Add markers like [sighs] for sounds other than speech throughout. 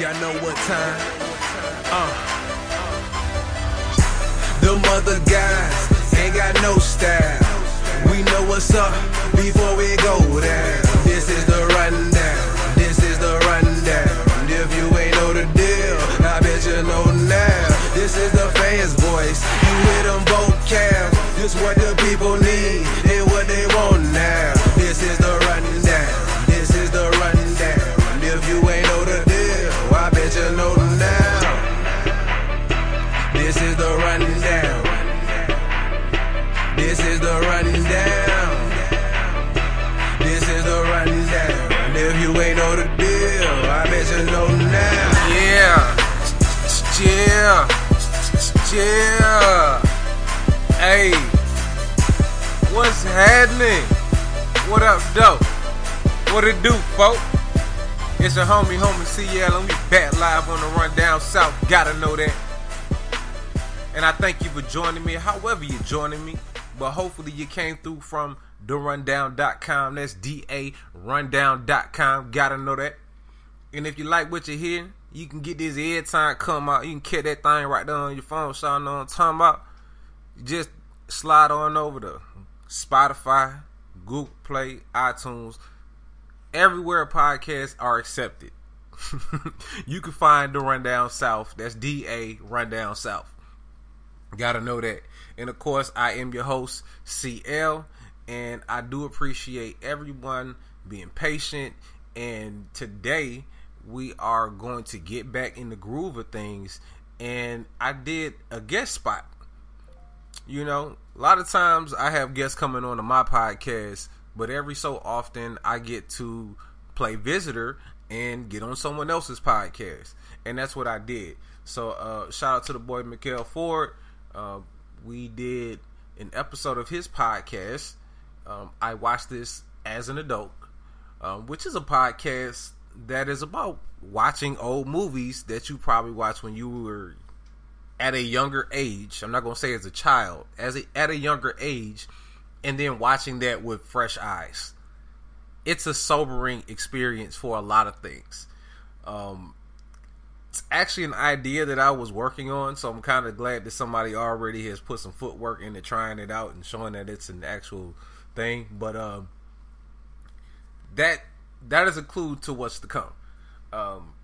Y'all know what time? Uh. The mother guys ain't got no style. We know what's up before we go down. This is the rundown. This is the rundown. If you ain't know the deal, I bet you know now. This is the fans' voice. You hear them vocals. This what the people need and what they want Yeah. Hey. What's happening? What up, dope? What it do, folk? It's your homie, homie CL, and we back live on the Rundown South. Gotta know that. And I thank you for joining me, however you're joining me. But hopefully you came through from therundown.com. That's D-A rundown.com. Gotta know that. And if you like what you're hearing, you can get this every time come out. You can catch that thing right there on your phone, so I know what I'm talking about. Just slide on over to Spotify, Google Play, iTunes, everywhere podcasts are accepted. [laughs] you can find the Rundown South. That's D A Rundown South. Gotta know that. And of course, I am your host, CL, and I do appreciate everyone being patient. And today, we are going to get back in the groove of things. And I did a guest spot. You know, a lot of times I have guests coming on to my podcast, but every so often I get to play visitor and get on someone else's podcast. And that's what I did. So uh, shout out to the boy Mikael Ford. Uh, we did an episode of his podcast. Um, I watched this as an adult, um, which is a podcast that is about watching old movies that you probably watched when you were at a younger age. I'm not going to say as a child, as a, at a younger age, and then watching that with fresh eyes. It's a sobering experience for a lot of things. Um, it's actually an idea that I was working on, so I'm kind of glad that somebody already has put some footwork into trying it out and showing that it's an actual thing. But um, that that is a clue to what's to come. Um,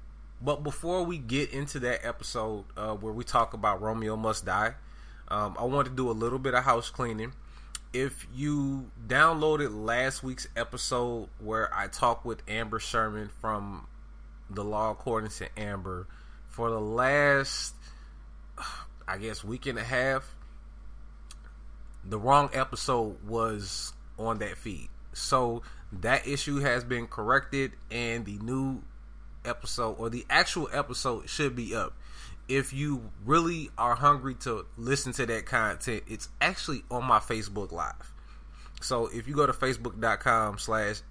but before we get into that episode uh, where we talk about Romeo Must Die, um, I want to do a little bit of house cleaning. If you downloaded last week's episode where I talked with Amber Sherman from the Law According to Amber for the last, I guess, week and a half, the wrong episode was on that feed. So that issue has been corrected and the new episode or the actual episode should be up. If you really are hungry to listen to that content, it's actually on my Facebook Live. So if you go to facebook.com slash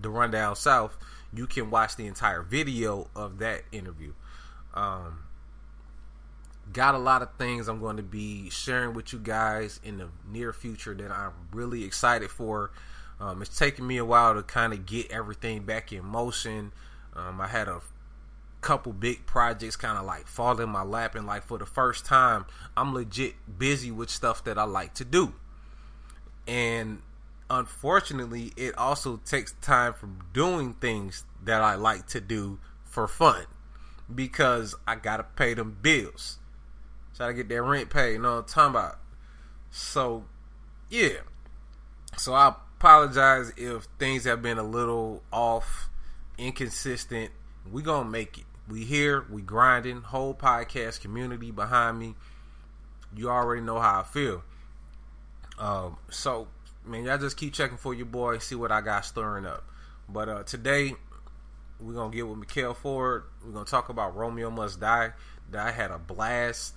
the rundown south, you can watch the entire video of that interview. Um, got a lot of things I'm going to be sharing with you guys in the near future that I'm really excited for. Um, it's taken me a while to kind of get everything back in motion. Um, I had a couple big projects kind of like fall in my lap, and like for the first time, I'm legit busy with stuff that I like to do. And unfortunately, it also takes time from doing things that I like to do for fun because I gotta pay them bills. Try to get that rent paid, you know what I'm talking about? So, yeah. So I apologize if things have been a little off, inconsistent. We gonna make it. We here, we grinding, whole podcast community behind me. You already know how I feel. Um, so man, y'all just keep checking for your boy, see what I got stirring up. But uh, today we're gonna get with Mikael Ford. We're gonna talk about Romeo Must Die. That I had a blast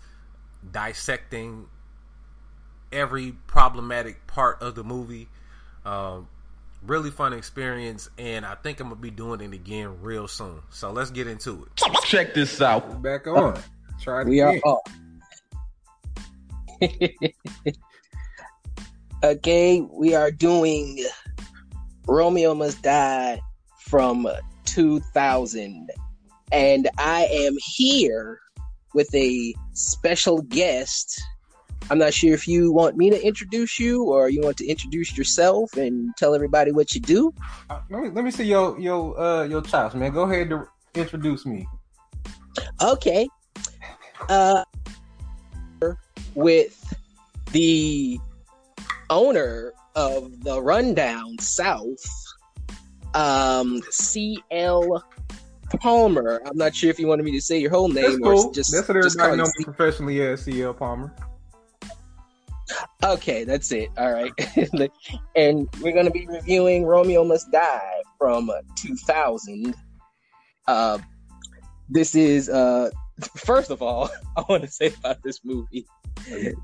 dissecting every problematic part of the movie. Um, really fun experience, and I think I'm gonna be doing it again real soon. So let's get into it. Check this out. Back on. Try it We again. are up. [laughs] okay, we are doing Romeo Must Die from 2000. and I am here with a special guest. I'm not sure if you want me to introduce you or you want to introduce yourself and tell everybody what you do. Uh, let me let me see your your uh your chops, man. Go ahead to introduce me. Okay. Uh with the owner of the Rundown South, um, CL Palmer. I'm not sure if you wanted me to say your whole name cool. or just That's what just everybody me professionally as CL Palmer. Okay, that's it. All right. [laughs] and we're going to be reviewing Romeo Must Die from uh, 2000. Uh, this is, uh, [laughs] first of all, [laughs] I want to say about this movie.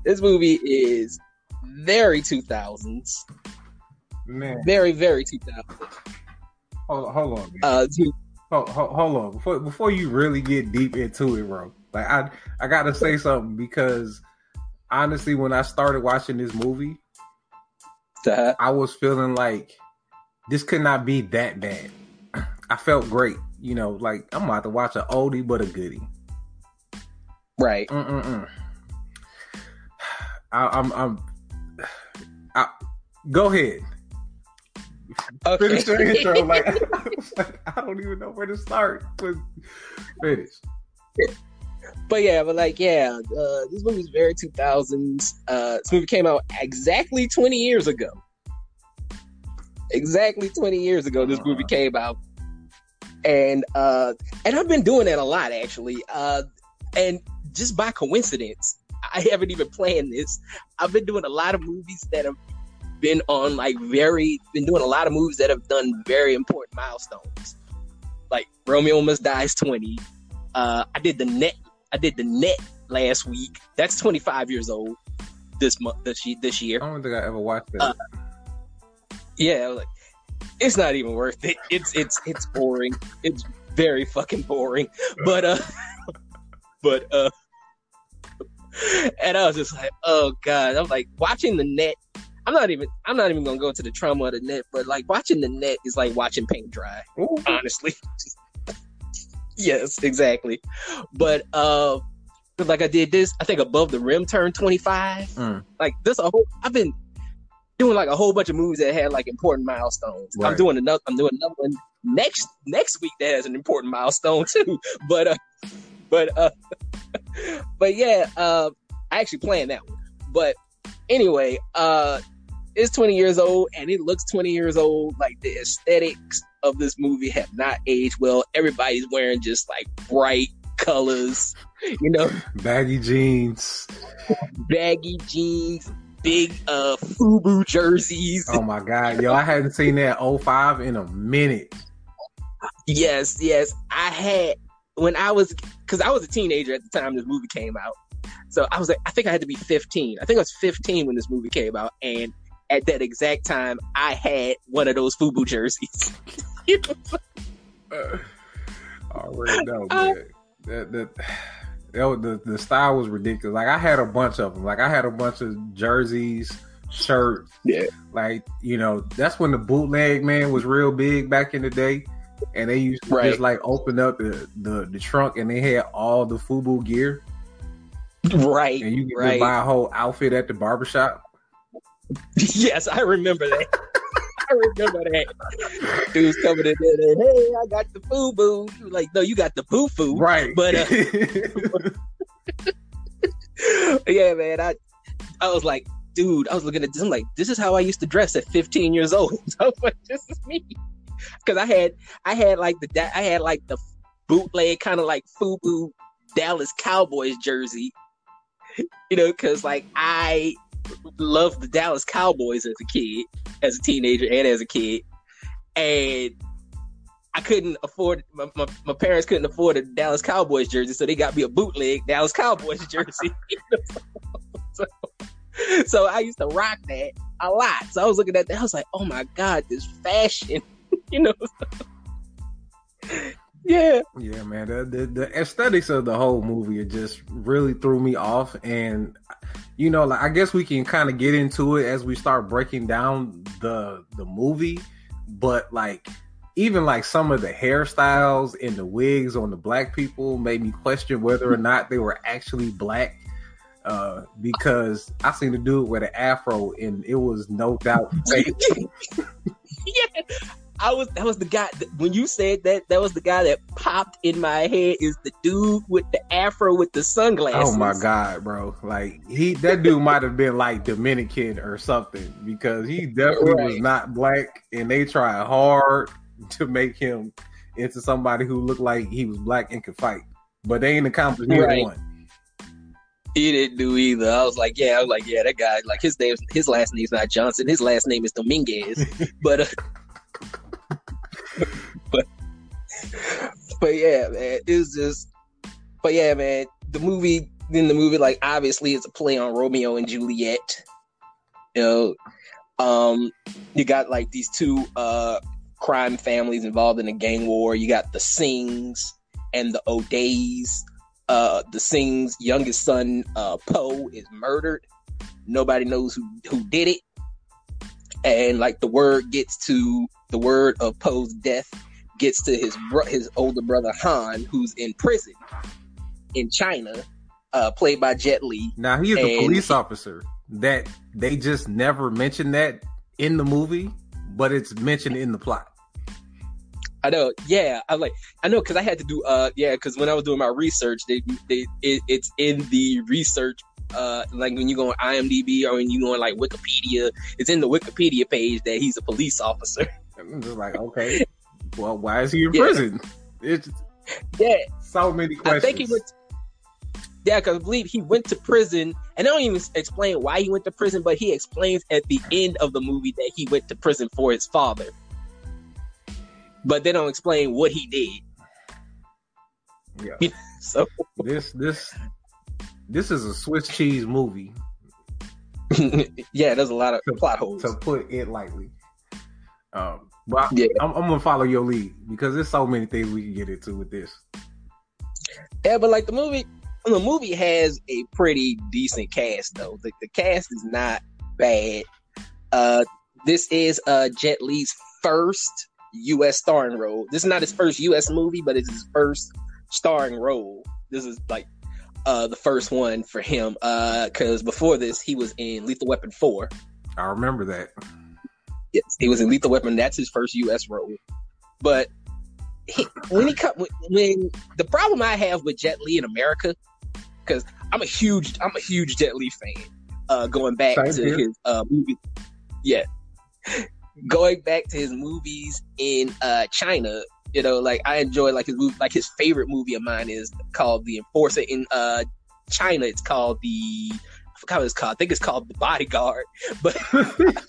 This movie is very 2000s. Man, Very, very 2000s. hold, hold on. Man. Uh, to- Hold, hold, hold on before before you really get deep into it, bro. Like I I gotta say something because honestly, when I started watching this movie, that I was feeling like this could not be that bad. I felt great, you know, like I'm about to watch an oldie but a goodie. right. Mm-mm-mm. I, I'm I'm. I, go ahead. Okay. Finish your intro. Like, I [laughs] like, [laughs] I don't even know where to start. But finish. But yeah, but like, yeah, uh, this movie's very 2000s. Uh, this movie came out exactly 20 years ago. Exactly 20 years ago, this movie came out, and uh, and I've been doing that a lot actually. Uh, and just by coincidence, I haven't even planned this. I've been doing a lot of movies that have been on like very, been doing a lot of movies that have done very important milestones, like Romeo Must Die's 20. Uh, I did the net I did the net last week. That's 25 years old this month this year. This year. I don't think I ever watched that. Uh, Yeah, like, it's not even worth it. It's it's it's boring. It's very fucking boring. But uh, [laughs] but uh, and I was just like, oh god. I'm like watching the net. I'm not even. I'm not even gonna go into the trauma of the net. But like watching the net is like watching paint dry. Ooh. honestly. [laughs] yes, exactly. But uh like I did this, I think above the rim turned 25. Mm. Like this a whole I've been doing like a whole bunch of movies that had like important milestones. I'm doing another I'm doing another one next next week that has an important milestone [laughs] too. But uh but uh [laughs] but yeah, uh I actually planned that one. But anyway, uh it's 20 years old and it looks 20 years old. Like the aesthetics of this movie have not aged well. Everybody's wearing just like bright colors, you know, Baggy jeans. baggy jeans, big uh FUBU jerseys. Oh my god, yo! I hadn't seen that 05 in a minute. Yes, yes. I had when I was because I was a teenager at the time this movie came out. So I was like, I think I had to be 15. I think I was 15 when this movie came out, and at that exact time, I had one of those FUBU jerseys. [laughs] [laughs] I already know, Uh. That that. That was, the the style was ridiculous. Like I had a bunch of them. Like I had a bunch of jerseys, shirts. Yeah. Like you know, that's when the bootleg man was real big back in the day, and they used to Right. just like open up the, the the trunk and they had all the FUBU gear, right, and you could right. buy a whole outfit at the barbershop. [laughs] yes, I remember that. [laughs] [laughs] I remember that. Dude's coming in there, and, hey, I got the FUBU. You were Like, no, you got the boo foo. Right, But, uh, [laughs] yeah, man. I I was like, dude, I was looking at this. I'm like, this is how I used to dress at 15 years old. [laughs] I was like, this is me. Because I had I had like the I had like the bootleg kind of like FUBU Dallas Cowboys jersey. You know, because like I loved the Dallas Cowboys as a kid, as a teenager, and as a kid, and I couldn't afford my, my, my parents couldn't afford a Dallas Cowboys jersey, so they got me a bootleg Dallas Cowboys [laughs] jersey. so, so I used to rock that a lot. So I was looking at that, I was like, oh my god, this fashion, [laughs] you know. Yeah, Yeah, man. The, the the aesthetics of the whole movie it just really threw me off, and you know, like I guess we can kind of get into it as we start breaking down the the movie. But like, even like some of the hairstyles and the wigs on the black people made me question whether or not they were actually black. Uh, because I seen the dude with an afro and it was no doubt [laughs] fake. yeah, I was that was the guy that, when you said that that was the guy that popped in my head is the dude with the afro with the sunglasses. Oh my god, bro! Like he that dude might have been like Dominican or something because he definitely right. was not black, and they tried hard [laughs] to make him into somebody who looked like he was black and could fight, but they ain't accomplished neither right. one. He didn't do either. I was like, yeah, I was like, yeah, that guy, like his name, his last name's not Johnson. His last name is Dominguez. [laughs] but, uh, [laughs] but, but yeah, man, it's just, but yeah, man, the movie, in the movie, like obviously it's a play on Romeo and Juliet. You know, um, you got like these two uh crime families involved in a gang war. You got the Sings and the O'Days. Uh, the Sings' youngest son, uh, Po, is murdered. Nobody knows who, who did it. And like the word gets to the word of Po's death gets to his bro- his older brother Han, who's in prison in China, uh, played by Jet Li. Now he is a police officer that they just never mentioned that in the movie, but it's mentioned in the plot. I know. Yeah, I like. I know because I had to do. Uh, yeah, because when I was doing my research, they they it, it's in the research. Uh, like when you go on IMDb or when you go on like Wikipedia, it's in the Wikipedia page that he's a police officer. [laughs] I'm just like, okay, well, why is he in yeah. prison? It's yeah, so many questions. I think he went. Yeah, because I believe he went to prison, and they don't even explain why he went to prison, but he explains at the end of the movie that he went to prison for his father but they don't explain what he did. Yeah. [laughs] so this this this is a Swiss cheese movie. [laughs] yeah, there's a lot of to, plot holes. To put it lightly. Um, but yeah. I'm, I'm, gonna follow your lead because there's so many things we can get into with this. Yeah, but like the movie, the movie has a pretty decent cast though. The, the cast is not bad. Uh, this is uh Jet Li's first U.S. starring role. This is not his first U.S. movie, but it's his first starring role. This is like uh, the first one for him. Because uh, before this, he was in Lethal Weapon Four. I remember that. Yes, he was in Lethal Weapon. That's his first U.S. role. But he, when he cut, when, when the problem I have with Jet Li in America, because I'm a huge, I'm a huge Jet Li fan. Uh, going back to his uh, movie, yeah, going back to his movies in uh, China, you know, like I enjoy like his movie, like his favorite movie of mine is called The Enforcer. In uh, China, it's called the I forgot what it's called. I think it's called The Bodyguard, [laughs] but. [laughs]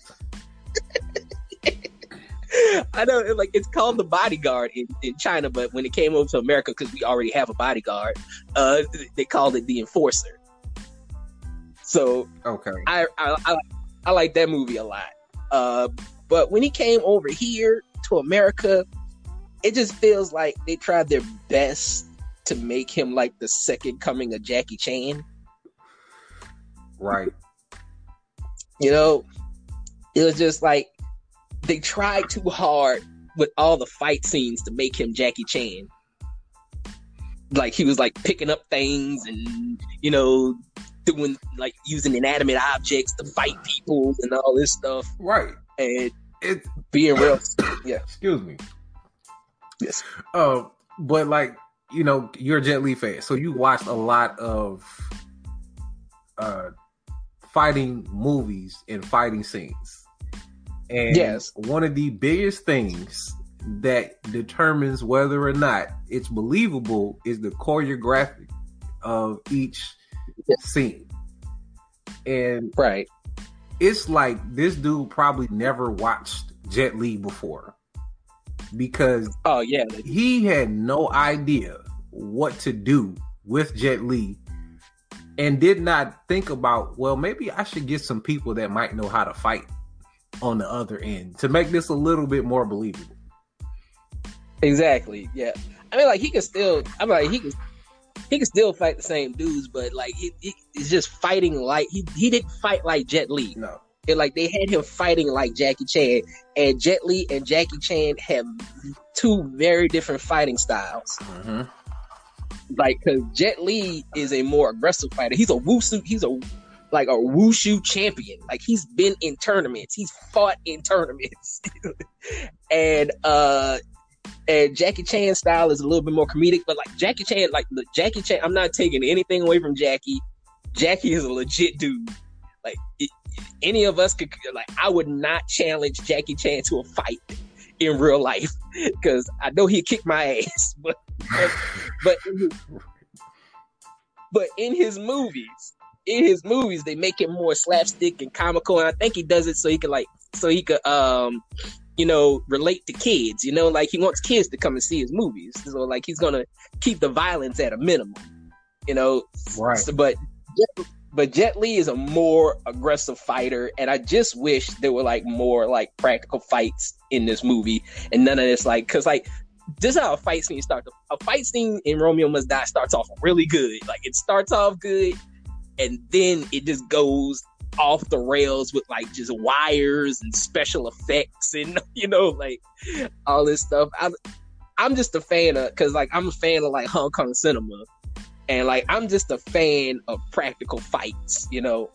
I know, like it's called the bodyguard in, in China, but when it came over to America, because we already have a bodyguard, uh, they called it the enforcer. So okay, I I, I, I like that movie a lot. Uh, but when he came over here to America, it just feels like they tried their best to make him like the second coming of Jackie Chan. Right. You know, it was just like they tried too hard with all the fight scenes to make him Jackie Chan. Like he was like picking up things and you know doing like using inanimate objects to fight people and all this stuff. Right and it being real. [coughs] Yeah. Excuse me. Yes. Uh, but like you know, you're a Jet Li fan, so you watched a lot of uh fighting movies and fighting scenes. And yes, one of the biggest things that determines whether or not it's believable is the choreography of each yes. scene. And right it's like this dude probably never watched Jet Li before because oh yeah, he had no idea what to do with Jet Li and did not think about well maybe I should get some people that might know how to fight on the other end to make this a little bit more believable. Exactly. Yeah. I mean like he can still I'm like he could he can still fight the same dudes, but like he, he, he's just fighting like he he didn't fight like Jet Li. No, like they had him fighting like Jackie Chan, and Jet Li and Jackie Chan have two very different fighting styles. Mm-hmm. Like, cause Jet Li is a more aggressive fighter. He's a wushu. He's a like a wushu champion. Like he's been in tournaments. He's fought in tournaments. [laughs] and uh and Jackie Chan style is a little bit more comedic, but like Jackie Chan, like the Jackie Chan, I'm not taking anything away from Jackie. Jackie is a legit dude. Like it, any of us could like I would not challenge Jackie Chan to a fight in real life [laughs] because I know he'd kick my ass. [laughs] But but but in his, but in his movies, in his movies, they make it more slapstick and comical, and I think he does it so he could like so he could um you know relate to kids. You know, like he wants kids to come and see his movies. So like he's gonna keep the violence at a minimum. You know, Right. so, but but Jet Li is a more aggressive fighter, and I just wish there were like more like practical fights in this movie, and none of this like because like this is how a fight scene starts. A fight scene in Romeo Must Die starts off really good. Like it starts off good, and then it just goes off the rails with like just wires and special effects and [laughs] you know like all this stuff. I'm I'm just a fan of because like I'm a fan of like Hong Kong cinema and like I'm just a fan of practical fights, you know.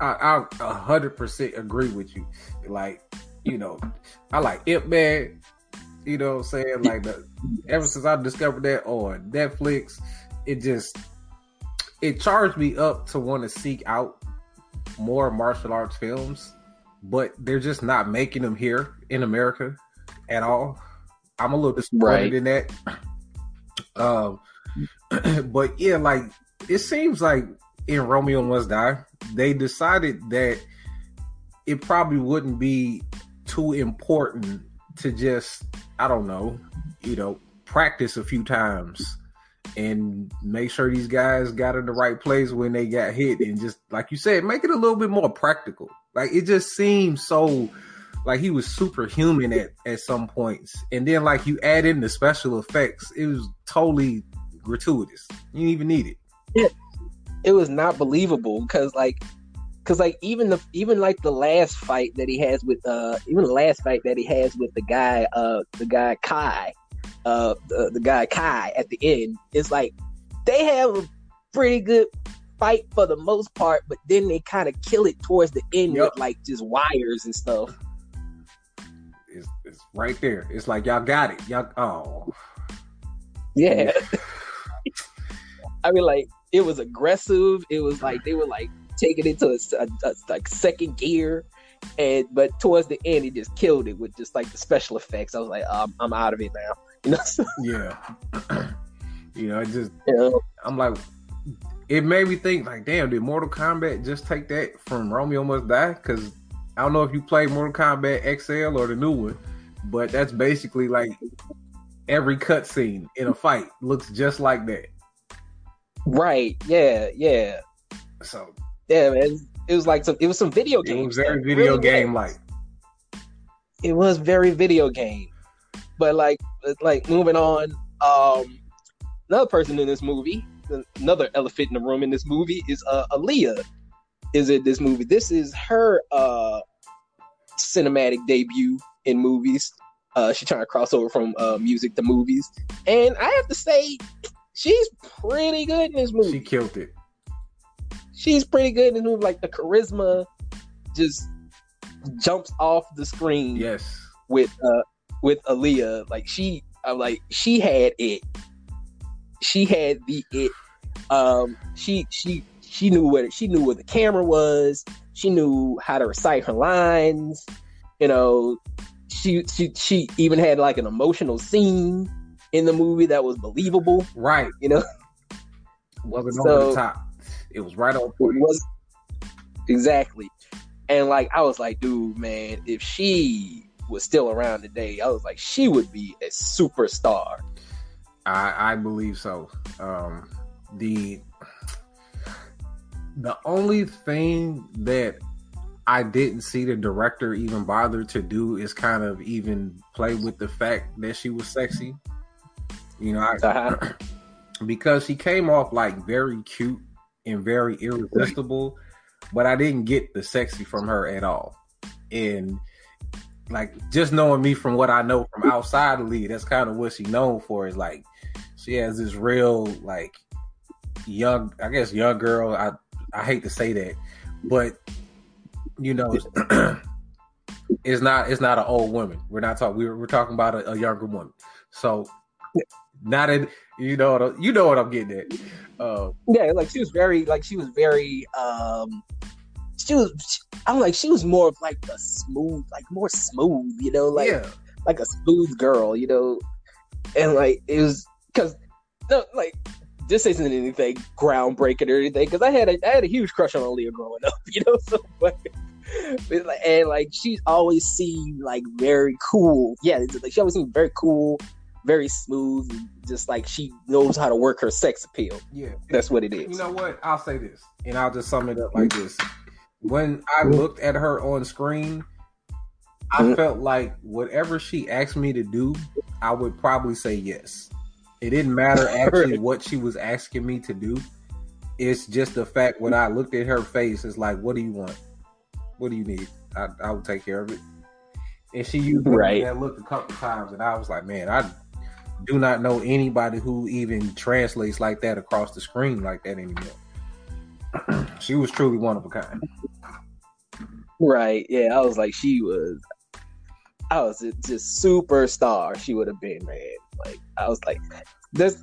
I, I a hundred percent agree with you. Like, you know, I like Ip Man. You know what I'm saying? Like the ever since I discovered that on Netflix, it just it charged me up to want to seek out more martial arts films, but they're just not making them here in America at all. I'm a little disappointed Right. in that. Um, [clears throat] but yeah, like it seems like in Romeo Must Die, they decided that it probably wouldn't be too important to just, I don't know, you know, practice a few times and make sure these guys got in the right place when they got hit and just like you said, make it a little bit more practical. Like it just seems so like he was superhuman at, at some points. And then like you add in the special effects, it was totally gratuitous. You didn't even need it. It was not believable because like because like even the even like the last fight that he has with uh even the last fight that he has with the guy uh the guy Kai uh the, the guy Kai at the end it's like they have a pretty good fight for the most part but then they kind of kill it towards the end Yep. with like just wires and stuff It's, it's right there. It's like y'all got it. Y'all oh yeah [laughs] I mean, like it was aggressive. It was like they were like taking it to a, a- a- like second gear, and but towards the end, he just killed it with just like the special effects. I was like, um, I'm out of it now. Yeah. you know, [clears throat] I just know, I'm like it made me think like, damn, did Mortal Kombat just take that from Romeo Must Die? Because I don't know if you played Mortal Kombat XL or the new one, but that's basically like every cutscene in a fight looks just like that. right? Yeah, yeah, So yeah, man. It was like some. It was some video it was very video Really game like. It was very video game, but like, like moving on. Um, another person in this movie, another elephant in the room in this movie is uh Aaliyah. Is it this movie? This is her uh cinematic debut in movies. Uh, she's trying to cross over from uh, music to movies, and I have to say, she's pretty good in this movie She killed it. she's pretty good in this movie. Like the charisma just jumps off the screen Yes. with uh with Aaliyah. Like she, I'm like she had it. She had the it. Um, she she she knew where she knew where the camera was. She knew how to recite her lines. You know, she she she even had like an emotional scene in the movie that was believable. Right. You know, Wasn't So- over the top. It was right on point. was exactly. And like I was like, dude, man, if she was still around today, I was like, she would be a superstar. I, I believe so. Um, the the only thing that I didn't see the director even bother to do is kind of even play with the fact that she was sexy. You know, I, Uh-huh. [clears throat] because she came off like very cute and very irresistible. but I didn't get the sexy from her at all. And like just knowing me from what I know from outside the league, that's kind of what she known for. Is like she has this real like young, I guess young girl. I I hate to say that, but you know, [clears throat] it's not it's not an old woman. We're not talking. We're, we're talking about a, a younger woman. So not in you know what you know what I'm getting at. Uh, Yeah, like she was very like she was very um she was I'm like she was more of like a smooth like more smooth, you know, like yeah, like a smooth girl, you know. And like it was cuz no like this isn't anything groundbreaking or anything cuz I had a I had a huge crush on Aaliyah growing up, [laughs] you know, so like, and like she's always seemed like very cool. Yeah, like she always seemed very cool, very smooth, and just like she knows how to work her sex appeal. yeah. That's what it is. You know what? I'll say this, and I'll just sum it up like this. When I looked at her on screen, I felt like whatever she asked me to do, I would probably say yes. It didn't matter [laughs] actually what she was asking me to do. It's just the fact when I looked at her face, it's like, what do you want? What do you need? I, I will take care of it. And she used Right. that look a couple times, and I was like, man, I do not know anybody who even translates like that across the screen like that anymore. [clears throat] she was truly one of a kind. Right. Yeah. I was like, she was. I was just superstar. She would have been, man. Like I was like, this,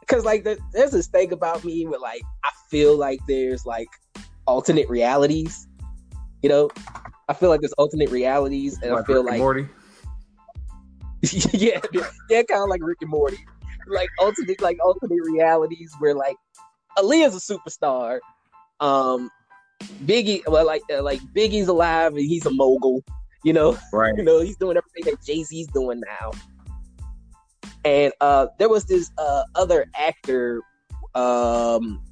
because like there's this thing about me where like I feel like there's like alternate realities. You know, I feel like there's alternate realities, and I feel Rick like Morty. [laughs] yeah, yeah, kind of like Rick and Morty, like alternate, like alternate realities where like Aaliyah's a superstar, um, Biggie, well, like uh, like Biggie's alive and he's a mogul, you know, Right. [laughs] you know, he's doing everything that Jay Z's doing now. And uh, there was this uh, other actor, um,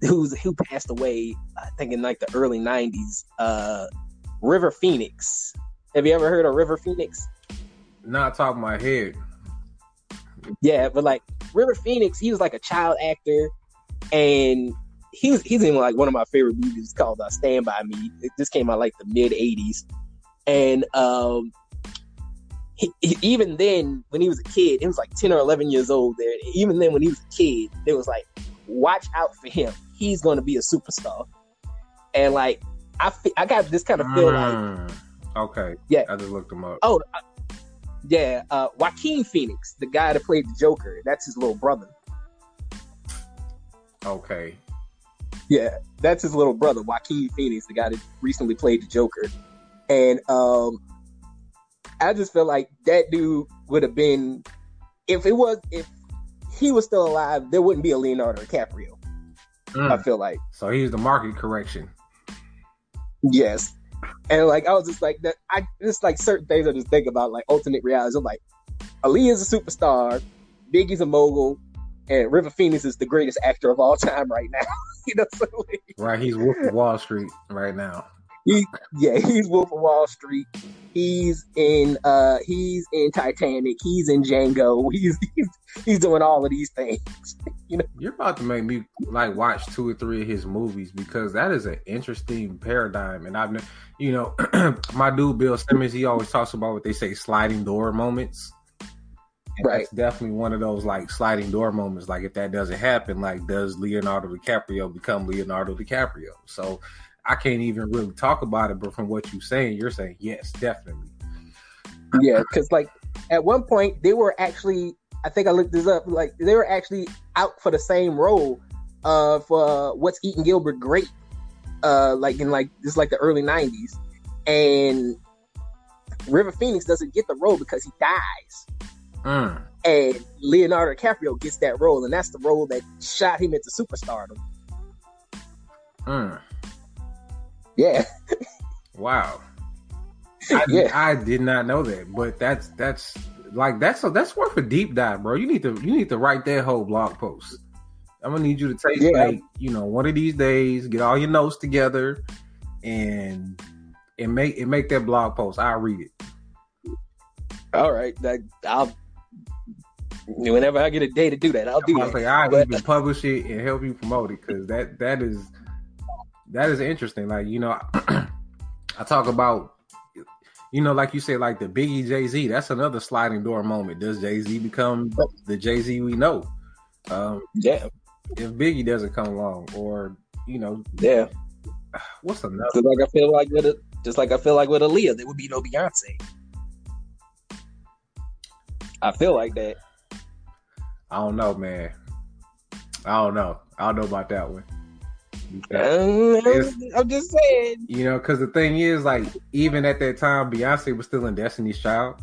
who's who passed away, I think in like the early '90s, uh, River Phoenix. Have you ever heard of River Phoenix? Not top of my head. Yeah, but like River Phoenix, he was like a child actor, and he was he's in like one of my favorite movies called uh, Stand by Me. It, this came out like the mid '80s, and um, he, he- even then when he was a kid, he was like 10 or 11 years old. There, even then when he was a kid, it was like, watch out for him. He's going to be a superstar, and like I fe- I got this kind of feel like Mm. okay. Yeah. I just looked them up. oh. uh, Yeah, uh, Joaquin Phoenix, the guy that played the Joker, that's his little brother. Okay. Yeah, that's his little brother, Joaquin Phoenix, the guy that recently played the Joker. And um I just feel like that dude would have been if it was if he was still alive, there wouldn't be a Leonardo DiCaprio. Mm. I feel like. So he's the market correction. Yes. And like I was just like that I just like certain things I just think about like alternate realities. I'm like Aaliyah's a superstar, Biggie's a mogul, and River Phoenix is the greatest actor of all [laughs] time right now. [laughs] you know, so like, Right. He's Wolf of Wall Street right now. He, yeah, he's Wolf of Wall Street. He's in uh he's in Titanic. He's in Django. [laughs] He's he's, he's doing all of these things. you know, you're about to make me like watch two or three of his movies because that is an interesting paradigm. And I've, you know, [clears throat] my dude Bill Simmons, he always talks about what they say sliding door moments. And Right. That's definitely one of those like sliding door moments. Like if that doesn't happen, like does Leonardo DiCaprio become Leonardo DiCaprio? So I can't even really talk about it. But from what you're saying, you're saying yes, definitely. Yeah, because like at one point they were actually I think I looked this up, like they were actually out for the same role of uh, what's eating Gilbert Grape. Uh like in like this is like the early nineties. And River Phoenix doesn't get the role because he dies. Mm. and Leonardo DiCaprio gets that role, and that's the role that shot him into superstardom. Mm. Yeah, [laughs] Wow. I, [laughs] yeah, I did not know that, but that's that's like that's a, that's worth a deep dive, bro. You need to you need to write that whole blog post. I'm gonna need you to take Yeah. like you know one of these days, get all your notes together, and and make and make that blog post. I'll read it. all right. That I'll whenever I get a day to do that, I'll do it. I'll say that. I But- even publish it and help you promote it because that that is that is interesting. Like you know, [clears throat] I talk about you know, like you said, like the Biggie Jay Z. That's another sliding door moment. Does Jay Z become the Jay Z we know? Um, Yeah, if Biggie doesn't come along, or you know, yeah. [sighs] what's another? Just like I feel like with a, just like I feel like with Aaliyah, there would be no Beyonce. I feel like that. I don't know, man. I don't know. I don't know about that one. Uh, it's- I'm just saying. You know, because the thing is, like, even at that time, Beyonce was still in Destiny's Child.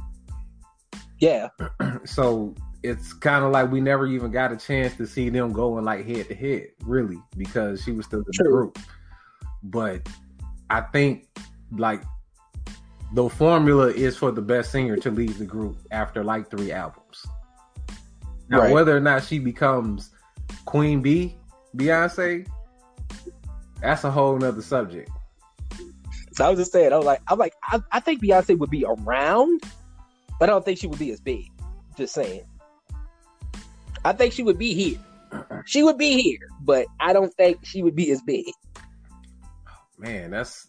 Yeah, [clears throat] so it's kind of like we never even got a chance to see them going like head to head, really, because she was still in the True. group. But I think like the formula is for the best singer to leave the group after like three albums. Now, Right. whether or not she becomes Queen Bee, Beyonce, that's a whole nother subject. so I was just saying. I was like, I'm like, I, I think Beyonce would be around, but I don't think she would be as big. Just saying. I think she would be here. [clears throat] She would be here, but I don't think she would be as big. Man, that's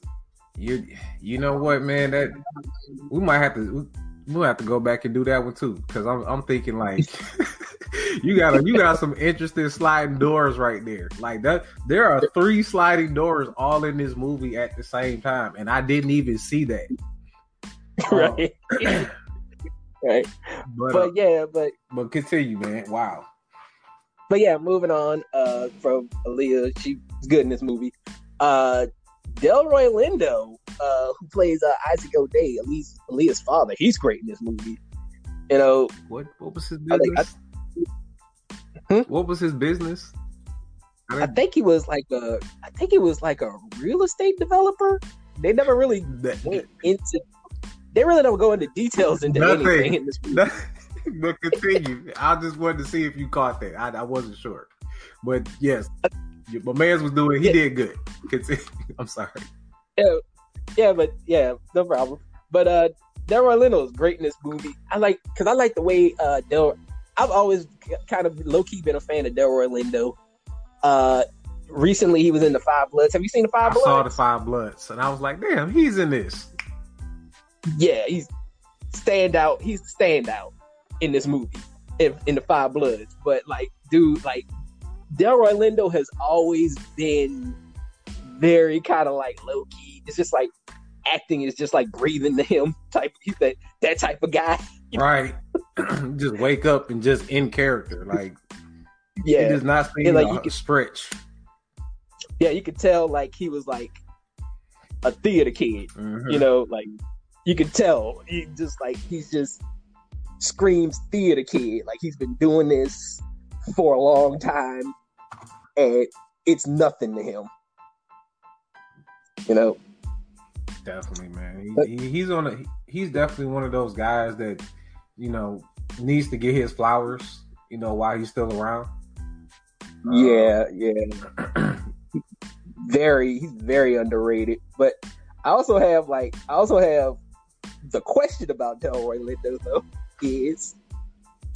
you. You know what, man? That we might have to. We might have to go back and do that one too, because I'm I'm thinking like [laughs] you got a, you got some interesting sliding doors right there. Like that, there are three sliding doors all in this movie at the same time, and I didn't even see that. [laughs] right. [coughs] right. But But uh, yeah, but but continue, man. Wow. But yeah, moving on uh, from Aaliyah, she's good in this movie. Uh, Delroy Lindo, uh, who plays uh, Isaac O'Day, Aaliyah's, Aaliyah's father, he's great in this movie. You know, What what was his I think- business? Hmm? What was his business? I think he was like a, I think he was like a real estate developer. They never really That- went into, they really don't go into details into Nothing. anything in this [laughs] movie. but continue. I just wanted to see if you caught that. I, I wasn't sure, but yes, my man's was doing. He did good. [laughs] I'm sorry. Yeah, yeah, but yeah, no problem. But uh Delroy Lindo is great in this movie. I like because I like the way uh Del. I've always kind of low key been a fan of Delroy Lindo. Uh, recently he was in the Five Bloods. Have you seen the Five I Bloods? I saw the Five Bloods, and I was like, "Damn, he's in this." Yeah, he's stand out. He's the standout in this movie in, in the Five Bloods. But like, dude, like Delroy Lindo has always been very kind of like low key. It's just like acting is just like breathing to him [laughs] type. That that type of guy. Right. [clears throat] just wake up and just in character. Like he Yeah, does not seem like, you could- stretch. yeah. You could tell like he was like a theater kid. Mhm. You know, like you could tell. He just like he's just screams theater kid. Like he's been doing this for a long time, and it's nothing to him. You know, Definitely, man. He, he, he's on. A, he's definitely one of those guys that you know needs to get his flowers. You know, while he's still around. yeah, um, yeah. [clears throat] Very, he's very underrated. But I also have like, I also have the question about Delroy Lindo though is,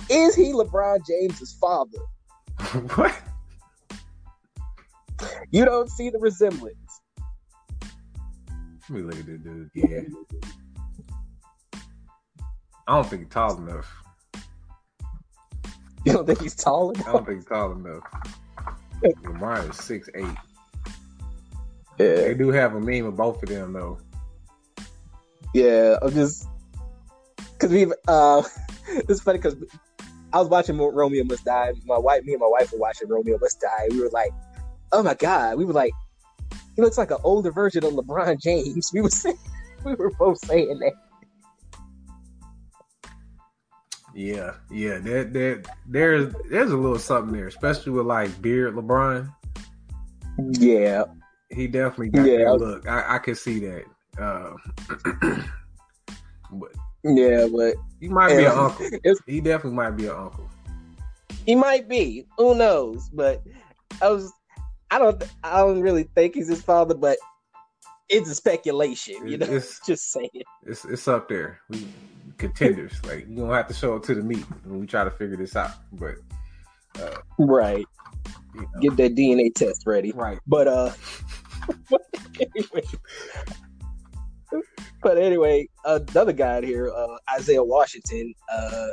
is he LeBron James's father? [laughs] what? You don't see the resemblance. Let me look at this dude. Yeah. I don't think he's tall enough. You don't think he's tall enough? I don't think he's tall enough. LeBron is six eight. Yeah. They do have a meme of both of them though. Yeah, I'm just because we've uh, [laughs] it's funny because I was watching Romeo Must Die. My wife, me and my wife were watching Romeo Must Die. We were like, oh my god, we were like, he looks like an older version of LeBron James. We were saying, [laughs] we were both saying that. Yeah, yeah. There, there, there's there's a little something there, especially with like beard LeBron. Yeah, He definitely got Yeah. that look. I, I can see that. Uh, [clears throat] but yeah, but he might be an [laughs] uncle. He definitely might be an uncle. he might be. Who knows? But I was, I don't, I don't really think he's his father, but it's a speculation. You know, It's [laughs] just saying. it's it's up there. We contenders. Like you don't have to show up to the meet when we try to figure this out. But Right. you know, Get that DNA test ready. right. But uh anyway, [laughs] but anyway, another guy in here, uh, Isaiah Washington. Uh,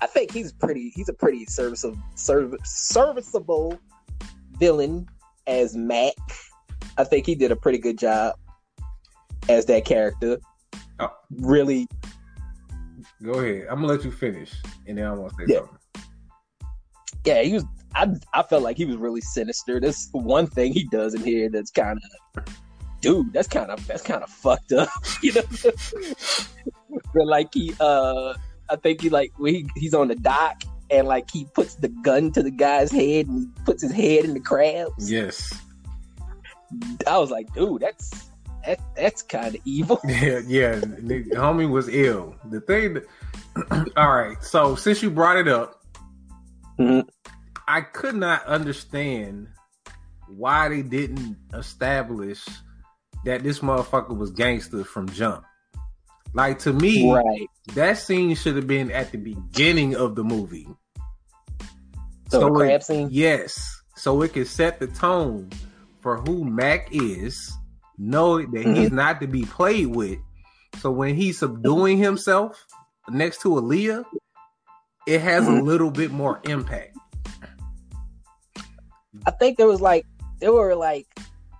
I think he's pretty. He's a pretty serviceable, serv- serviceable villain as Mac. I think he did a pretty good job as that character. Oh. Really, Go ahead. I'm gonna let you finish, and then I want to say Yeah. something. yeah, he was. I I felt like he was really sinister. There's one thing he does in here that's kind of, dude, that's kind of that's kind of fucked up. [laughs] You know, [laughs] but like he, uh, I think he like when he, he's on the dock and like he puts the gun to the guy's head and he puts his head in the crabs. Yes. I was like, dude, that's that that's kind of evil. [laughs] Yeah, yeah. The homie was ill. The thing. That, [clears throat] all right. So since you brought it up, Mhm. I could not understand why they didn't establish that this motherfucker was gangster from jump. Like to me, Right. that scene should have been at the beginning of the movie. So, the it- scene. Yes. So it can set the tone for who Mac is, know that Mm-hmm. he's not to be played with. So when he's subduing himself next to Aaliyah, it has Mm-hmm. a little bit more impact. I think there was like there were like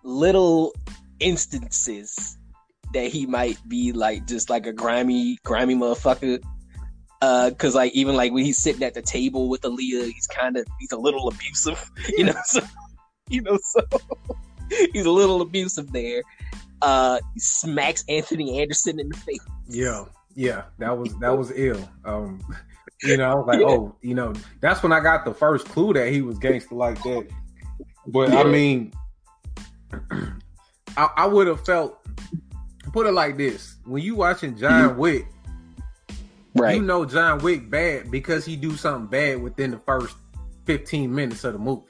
little instances that he might be like just like a grimy, grimy motherfucker. Uh, cause like even like when he's sitting at the table with Aaliyah, he's kind of he's a little abusive, [laughs] you know. So you know, so [laughs] he's a little abusive there. Uh, he smacks Anthony Anderson in the face. Yeah, yeah, that was that was ill. Um, [laughs] you know, like Yeah. oh, you know, that's when I got the first clue that he was gangster like that. But I mean, [clears throat] I, I would have felt. Put it like this: when you watching John Wick, Right. you know John Wick bad because he do something bad within the first fifteen minutes of the movie.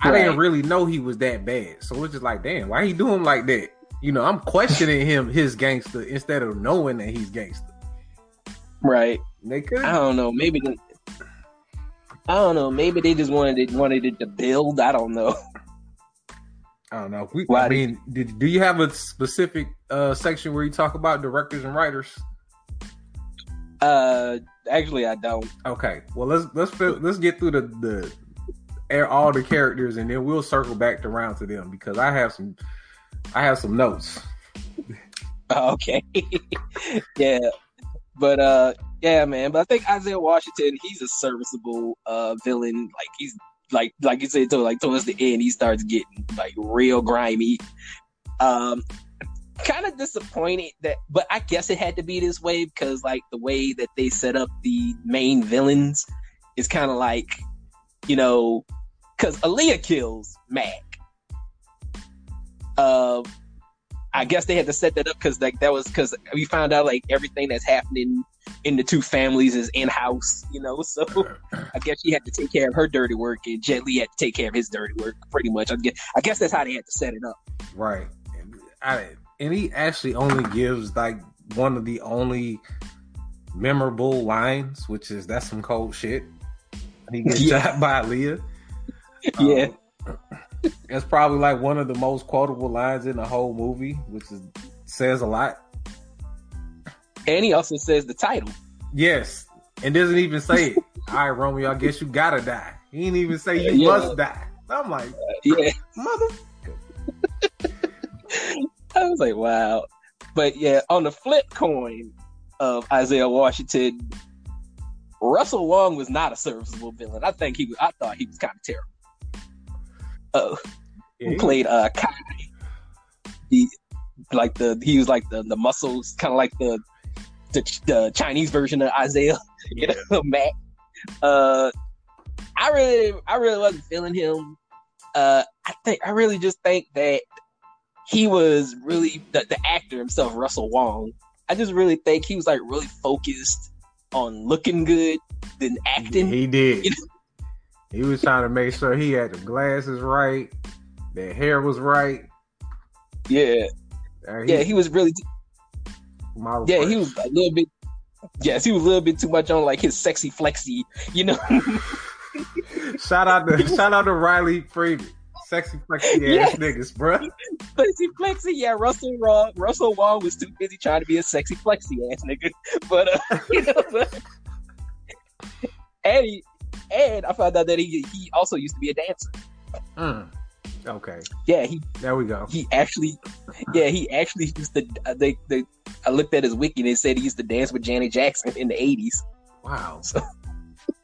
I Right. didn't really know he was that bad, so it's just like, damn, why he do him like that? You know, I'm questioning him, his gangster, instead of knowing that he's gangster. right. They could, I don't know. Maybe the, I don't know. Maybe they just wanted it wanted it to build. I don't know. [laughs] I don't know. We, Why I mean, did, do you have a specific uh, section where you talk about directors and writers? Uh, actually, I don't. Okay, well let's let's let's get through the the air all the characters and then we'll circle back around to them because I have some I have some notes. [laughs] Okay. [laughs] yeah. But uh yeah, man. But I think Isaiah Washington, he's a serviceable uh villain. Like he's like like you said, to like towards the end, he starts getting like real grimy. Um kind of disappointed that but I guess it had to be this way because like the way that they set up the main villains is kind of like, you know, because Aaliyah kills Mac. Uh, I guess they had to set that up because like that was because we found out like everything that's happening in the two families is in house, you know. So [clears throat] I guess she had to take care of her dirty work, and Jet Li had to take care of his dirty work. Pretty much, I guess. I guess that's how they had to set it up. Right. I, and he actually only gives like one of the only memorable lines, which is that's some cold shit. He gets Yeah. shot by Aaliyah. [laughs] Yeah. Um, [clears throat] that's probably like one of the most quotable lines in the whole movie, which is, says a lot. And he also says the title. Yes, and doesn't even say it. [laughs] All right, Romeo, I guess you gotta die. He didn't even say you Yeah. must die. I'm like, Yeah, mother. [laughs] I was like, wow. But yeah, on the flip coin of Isaiah Washington, Russell Wong was not a serviceable villain. I think he was. I thought he was kind of terrible. Uh, Yeah, he- played uh Kai. He like the he was like the the muscles, kind of like the, the the Chinese version of Isaiah, [laughs] you know, Matt. Uh, I really I really wasn't feeling him. Uh, I think I really just think that he was really the, the actor himself, Russell Wong. I just really think he was like really focused on looking good than acting. He did. You He was trying to make sure he had the glasses right, the hair was right. Yeah, Uh, yeah, he was really Yeah, he was a little bit. Yes, he was a little bit too much on like his sexy flexy, you know. [laughs] shout out to [laughs] shout out to Riley Freeman. Sexy flexy [laughs] ass Yes. niggas, bruh. [laughs] Sexy flexy, yeah. Russell Wong, Russell Wong was too busy trying to be a sexy flexy ass nigga. [laughs] But uh, you know, but, and he, and I found out that he he also used to be a dancer. Mm. Okay, Yeah, he there we go. he actually, yeah, he actually used to. Uh, they they I looked at his wiki and it said he used to dance with Janet Jackson in the eighties. Wow, So,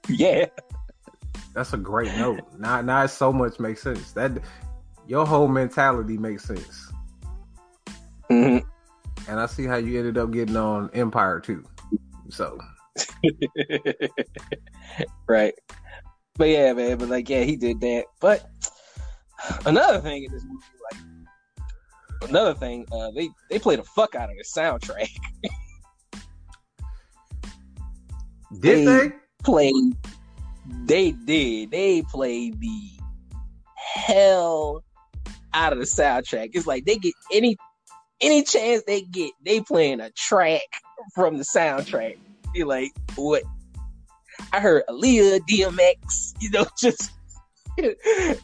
Yeah, that's a great note. Now, now so much makes sense. That your whole mentality makes sense, hmm and I see how you ended up getting on Empire too. So [laughs] right. But yeah, man. But like, yeah, he did that. But another thing in this movie, like another thing, uh, they they play the fuck out of the soundtrack. did They- they? Played, they did. They played the hell out of the soundtrack. It's like they get any any chance they get, they playing a track from the soundtrack. Be like, what? I heard Aaliyah, DMX, you know, [laughs] just.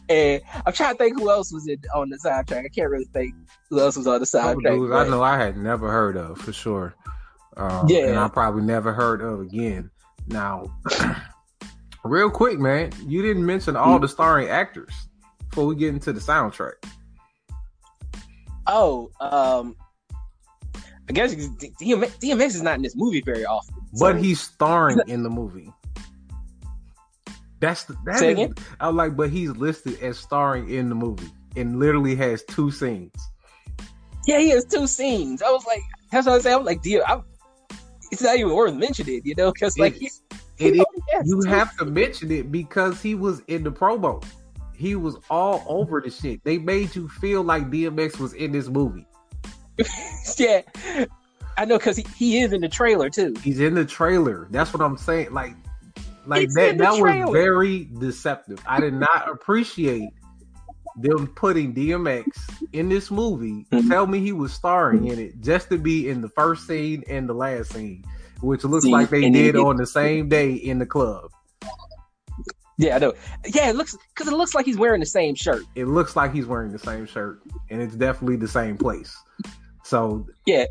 and I'm trying to think who else was in, on the soundtrack. I can't really think who else was on the soundtrack. dudes I but- know I had never heard of for sure. Um, Yeah. and I probably never heard of again. Now, [clears throat] real quick, man, you didn't mention all the starring actors before we get into the soundtrack. Oh, um, I guess DMX, is not in this movie very often. But he's starring in the movie. That's the that Say is- again? I'm like, but he's listed as starring in the movie and literally has two scenes. yeah, he has two scenes. I was like, that's what I said. I was like, dear, I, it's not even worth mentioning, you know, because like It- he's, [laughs] It he is- only has you have to mention it because he was in the promo. He was all over the shit. They made you feel like DMX was in this movie. [laughs] yeah, I know because he, he is in the trailer too. He's in the trailer. That's what I'm saying. Like, like It's that. That was very deceptive. I did not appreciate them putting DMX in this movie. Mhm. Tell me he was starring in it just to be in the first scene and the last scene, which looks See, like they did it- on the same day in the club. Yeah, I know. Yeah, it looks because it looks like he's wearing the same shirt. It looks like he's wearing the same shirt, and it's definitely the same place. So Yeah,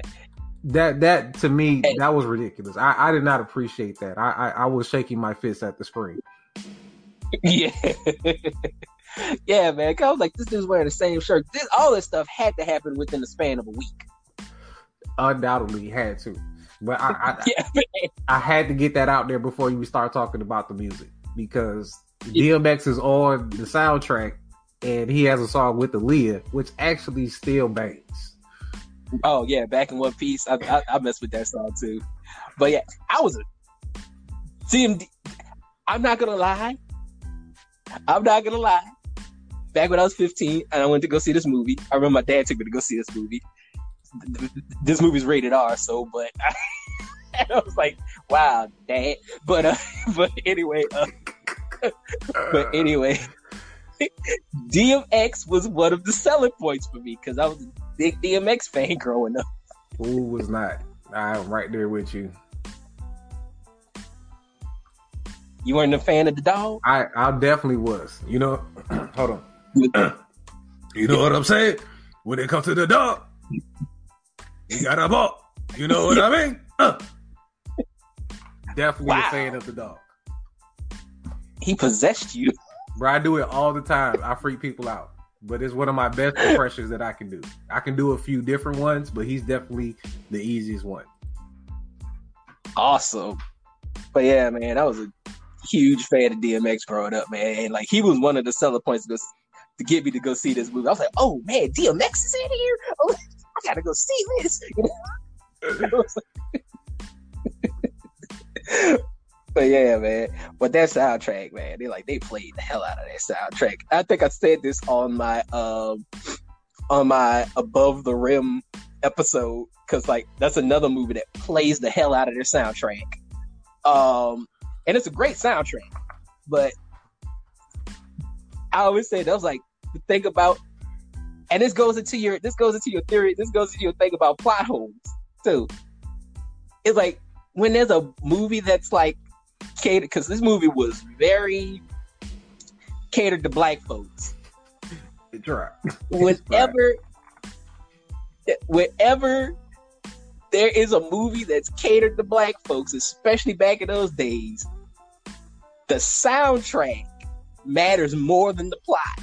that that to me Hey. that was ridiculous. I, I did not appreciate that. I, I I was shaking my fist at the screen. [laughs] yeah, [laughs] yeah, man. I was like, this dude's wearing the same shirt. This all this stuff had to happen within the span of a week. Undoubtedly had to, but I I, [laughs] Yeah. I had to get that out there before you start talking about the music because DMX is on the soundtrack and he has a song with Aaliyah, which actually still bangs. Oh yeah, back in One Piece, I, I I messed with that song too. But yeah, I was a CMD. I'm not gonna lie. I'm not gonna lie. Back when I was 15 and I went to go see this movie, I remember my dad took me to go see this movie. This movie's rated R, so but I, [laughs] I was like, "Wow, dad!" But uh, [laughs] but anyway, uh, [laughs] but anyway, DMX was one of the selling points for me because I was a big DMX fan growing up. Who was not? I'm right there with you. You weren't a fan of the dog? I I definitely was. You know, [clears throat] hold on. [clears throat] You know what I'm saying? When it comes to the dog, you got a ball. You know what I mean? Uh. Definitely Wow. a fan of the dog. He possessed you. Bro, I do it all the time. I freak people out. But it's one of my best impressions that I can do. I can do a few different ones, but he's definitely the easiest one. Awesome. But yeah, man, I was a huge fan of DMX growing up, man. And like he was one of the selling points to, go, to get me to go see this movie. I was like, oh man, DMX is in here. I gotta go see this. [laughs] But yeah, man. But that soundtrack, man, they like they played the hell out of that soundtrack. I think I said this on my um on my above the rim episode because like that's another movie that plays the hell out of their soundtrack. Um, and it's a great soundtrack, but I always say that was like the thing about, and this goes into your this goes into your theory. This goes into your thing about plot holes too. It's like when there's a movie that's like catered because this movie was very catered to black folks. It dropped. [laughs] whenever whenever there is a movie that's catered to black folks, especially back in those days, the soundtrack matters more than the plot.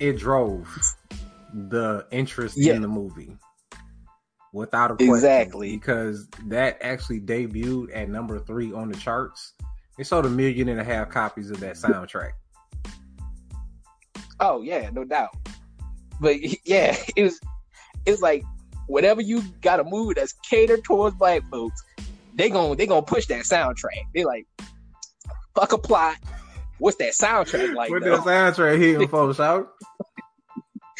It drove the interest Yeah. in the movie. Without a question. Exactly. Because that actually debuted at number three on the charts. They sold a million and a half copies of that soundtrack. Oh yeah, no doubt. But [laughs] yeah, it was it's like whenever you got a movie that's catered towards black folks, they gon' they gonna push that soundtrack. They like fuck a plot. What's that soundtrack like? Though? that soundtrack hitting folks [laughs] out.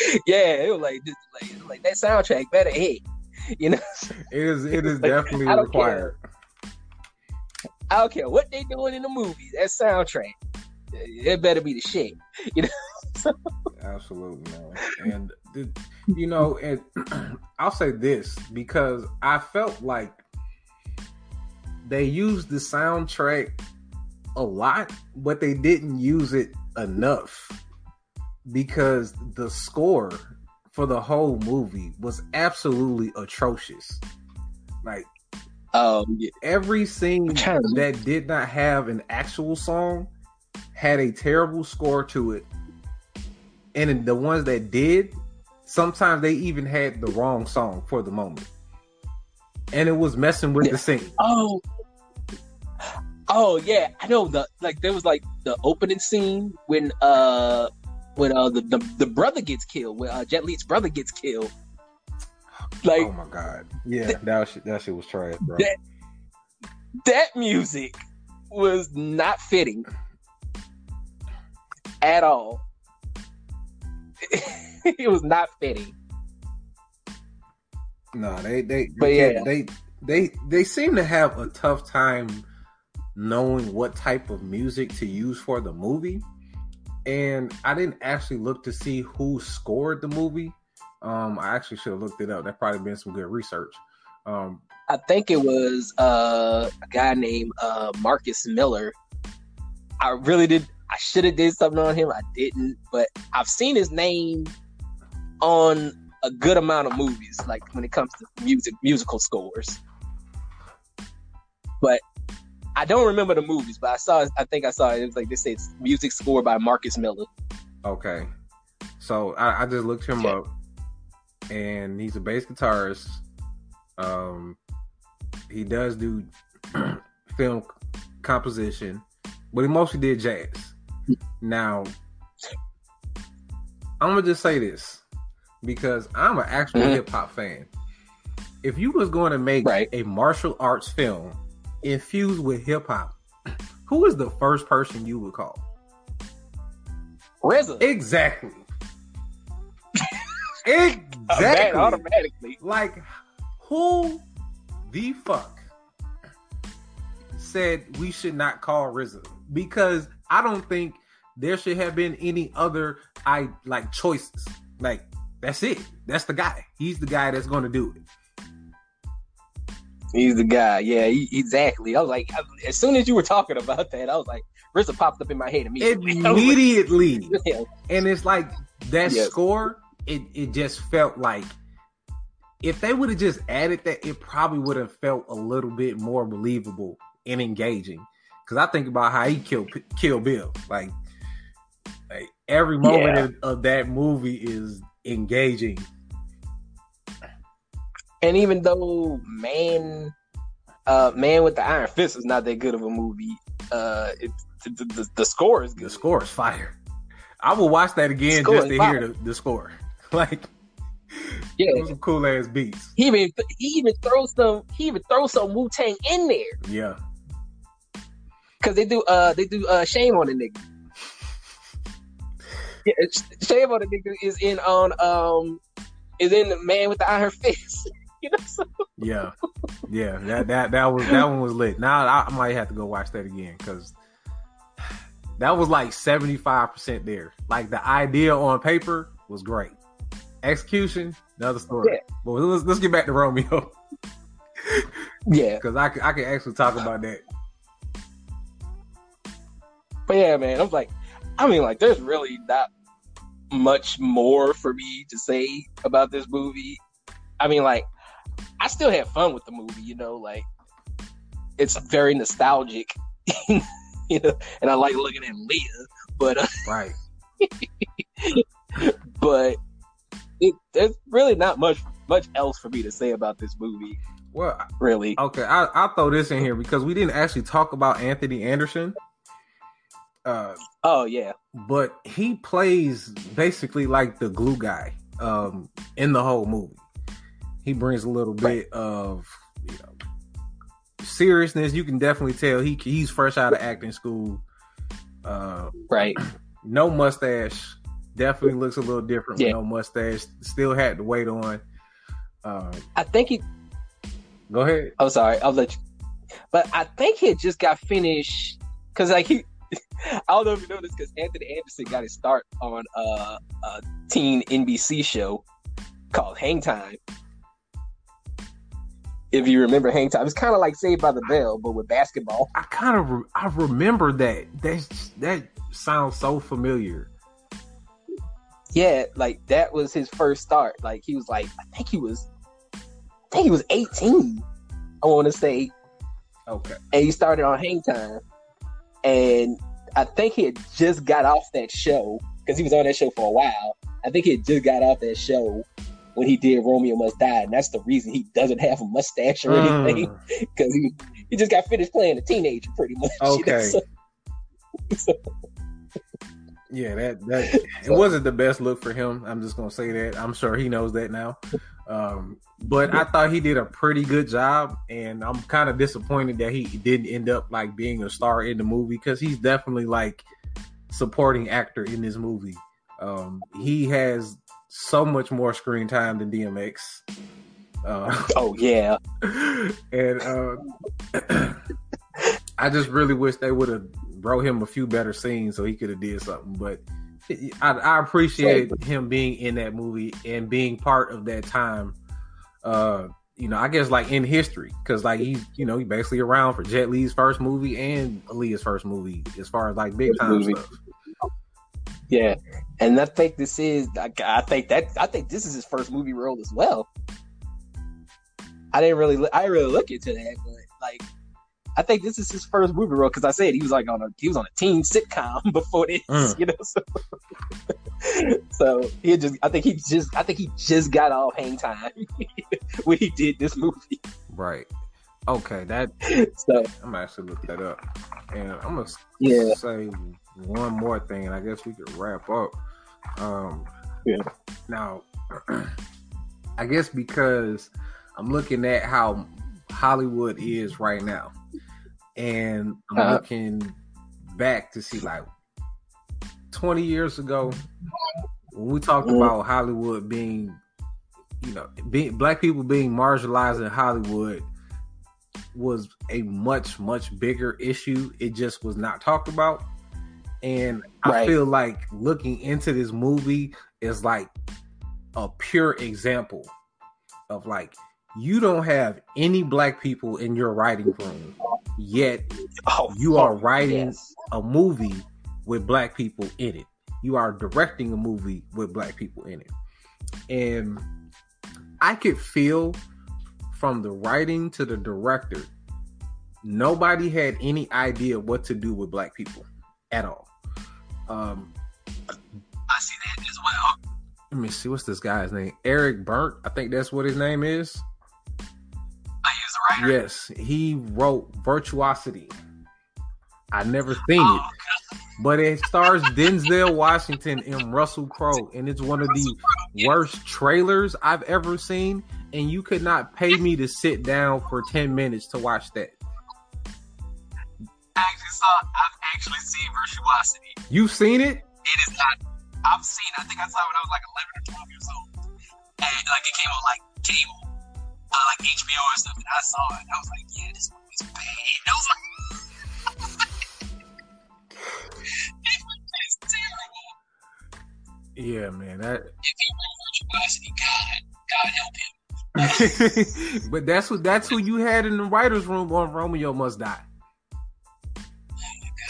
[laughs] yeah, it was like like, like that soundtrack better hit. You know, [laughs] It is it is Like, definitely I required. I don't care what they doing in the movie. That soundtrack, it better be the shit. [laughs] You know. so. Absolutely, man. And the, you know, and [clears throat] I'll say this because I felt like they used the soundtrack a lot, but they didn't use it enough because the score for the whole movie was absolutely atrocious. Like Um, yeah. every scene that did not have an actual song had a terrible score to it. And the ones that did, sometimes they even had the wrong song for the moment. And it was messing with Yeah. the scene. Oh, oh yeah, I know. The like there was like the opening scene when uh when uh the the, the brother gets killed when uh, Jet Li's brother gets killed. Like oh my god. Yeah, that shit, that shit was trash, bro. That- that music was not fitting at all. [laughs] it was not fitting. No, they they But they, yeah. they they they seem to have a tough time knowing what type of music to use for the movie. And I didn't actually look to see who scored the movie. Um, I actually should have looked it up. That probably been some good research. Um, I think it was uh, a guy named uh, Marcus Miller. I really did. I should have did something on him. I didn't, but I've seen his name on a good amount of movies, like when it comes to music musical scores. But I don't remember the movies. But I saw. I think I saw it. It was like they said music score by Marcus Miller. okay, so I, I just looked him Okay. up, and he's a bass guitarist. Um, he does do [clears throat] film composition, but he mostly did jazz. Now, I'm gonna just say this because I'm an actual Mhm. hip hop fan. If you was going to make Right. a martial arts film infused with hip hop, who is the first person you would call? RZA. Exactly. [laughs] Exactly. automatically. Like, who the fuck said we should not call RZA? Because I don't think there should have been any other I like choices. Like, that's it. That's the guy. He's the guy that's going to do it. He's the guy. Yeah, he, exactly. I was like, as soon as you were talking about that, I was like, RZA popped up in my head immediately. [laughs] I was like, yeah, And it's like that score, it, it just felt like if they would have just added that, it probably would have felt a little bit more believable and engaging. Because I think about how he killed Kill Bill. Like, like every moment Yeah. of, of that movie is engaging. And even though Man, uh, Man with the Iron Fist is not that good of a movie, uh, it, the, the, the score is The good. score is fire. I will watch that again just to fire. hear the, the score. [laughs] Like, Yeah, some cool ass beats. he even he even throws some he even throws some Wu Tang in there Yeah. because they do uh they do uh shame on the nigga. Yeah, shame on the nigga is in on um is in the Man with the Iron Fist. [laughs] [laughs] you know, so Yeah, yeah, that that that was that one was lit. Now I, I might have to go watch that again because that was like seventy five percent there. Like the idea on paper was great, execution another story. Yeah. But let's let's get back to Romeo [laughs] yeah. because I I can actually talk about that. But yeah, man, I'm like, I mean, like, there's really not much more for me to say about this movie. I mean, like, I still had fun with the movie, you know, like it's very nostalgic, [laughs] you know, and I like looking at Leah, but uh, Right. [laughs] but it, there's really not much much else for me to say about this movie, Well, really. okay, I, I'll throw this in here because we didn't actually talk about Anthony Anderson. Uh, Oh yeah, but he plays basically like the glue guy um, in the whole movie. He brings a little bit of you know seriousness. You can definitely tell he he's fresh out of acting school. Uh, right. no mustache. Definitely looks a little different Yeah. with no mustache. Still had to wait on. Uh, I think he. go ahead. I'm sorry, I'll let you. But I think he just got finished because, like, he. [laughs] I don't know if you know this because Anthony Anderson got his start on uh, a teen NBC show called Hang Time. If you remember Hang Time, it's kind of like Saved by the Bell, but with basketball. I kind of re- I remember that. That that sounds so familiar. Yeah, like that was his first start. Like he was like, I think he was, I think he was 18. I want to say, Okay. and he started on Hang Time, and I think he had just got off that show because he was on that show for a while. I think he had just got off that show when he did Romeo Must Die, and that's the reason he doesn't have a mustache or anything Mm, [laughs] because he he just got finished playing a teenager pretty much. you know, Okay. so- so- [laughs] yeah, that that [laughs] it wasn't the best look for him. I'm just gonna say that. I'm sure he knows that now. Um, but I thought he did a pretty good job, and I'm kind of disappointed that he didn't end up like being a star in the movie because he's definitely like supporting actor in this movie. Um, he has so much more screen time than DMX. Uh, oh yeah, [laughs] and uh, [clears throat] I just really wish they would have wrote him a few better scenes so he could have did something. But I, I appreciate him being in that movie and being part of that time. Uh, you know, I guess like in history because like he's you know he basically around for Jet Li's first movie and Aaliyah's first movie as far as like big time Movie. stuff. Yeah, and I think this is. I, I think that I think this is his first movie role as well. I didn't really, I didn't really look into that, but like, I think this is his first movie role because I said he was like on a he was on a teen sitcom [laughs] before this, Mm. you know. So, [laughs] so he just, I think he just, I think he just got off Hang Time [laughs] when he did this movie. Right. Okay, that So I'm actually look that up, and I'm gonna Yeah. say one more thing, and I guess we could wrap up. Um, Yeah. Now, [clears throat] I guess because I'm looking at how Hollywood is right now, and I'm Uh-huh. looking back to see like 20 years ago when we talked Mhm. about Hollywood being, you know, being black people being marginalized in Hollywood was a much much bigger issue. It just was not talked about, and I feel like looking into this movie is like a pure example of like you don't have any black people in your writing room yet oh, you are writing yes. a movie with black people in it. You are directing a movie with black people in it. And I could feel from the writing to the director, nobody had any idea what to do with black people at all. Um, I see that as well. let me see, what's this guy's name? Eric Bernt, I think that's what his name is. I use the writer. Yes, he wrote Virtuosity. I never seen Oh, it, but it stars Denzel Washington and Russell Crowe, and it's one of the worst trailers I've ever seen. And you could not pay me to sit down for ten minutes to watch that. I actually saw. I've actually seen Virtuosity. You've seen it? It is not. I've seen. I think I saw it when I was like 11 or 12 years old, and like it came on like cable, uh, like HBO or something. I saw it. I was like, yeah, this movie's bad. I was like, this movie is terrible. Yeah, man. That. If he wrote Virtuosity, God, God help him. [laughs] but that's what that's who you had in the writers' room on Romeo Must Die.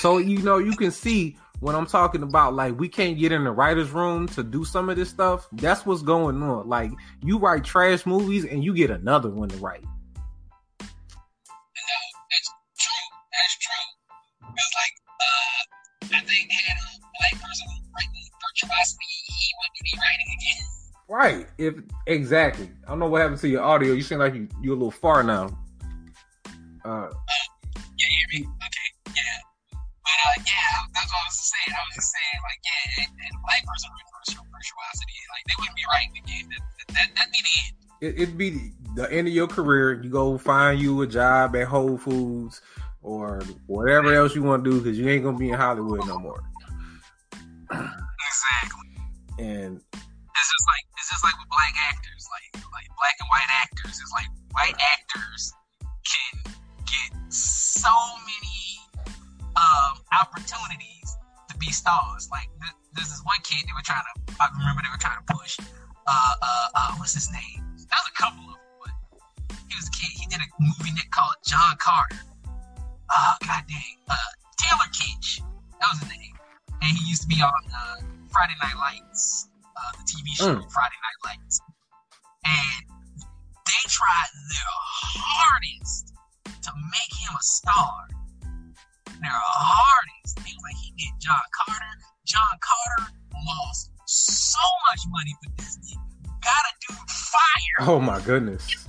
So you know you can see when I'm talking about like we can't get in the writer's room to do some of this stuff, that's what's going on. Like you write trash movies and you get another one to write. No, that's true. That's true. Because like, uh, I think had a black person writing virtuosity, he wouldn't be writing again. Right. If exactly. I don't know what happened to your audio. You seem like you you're a little far now. Uh uh, yeah, that's what I was saying. I was just saying, like, yeah, and, and black person virtuosity, like, they wouldn't be writing again. That, that, that'd be the end. it, it'd be the end of your career. You go find you a job at Whole Foods or whatever else you want to do because you ain't gonna be in Hollywood no more. Exactly. And it's just like it's just like with black actors, like like black and white actors. It's like white actors can get so many um, opportunities to be stars. Like th- this one kid they were trying to. I remember they were trying to push. Uh, uh, uh, what's his name? That was a couple of them, but he was a kid. He did a movie Nick called John Carter. Oh god dang. Uh, Taylor Kitsch. That was his name. And he used to be on uh, Friday Night Lights uh, the TV show Mm. Friday Night Lights, and they tried their hardest to make him a star. Their hardest. Was like he did John Carter. John Carter lost so much money for Disney. Got a dude fire. oh my goodness. [laughs]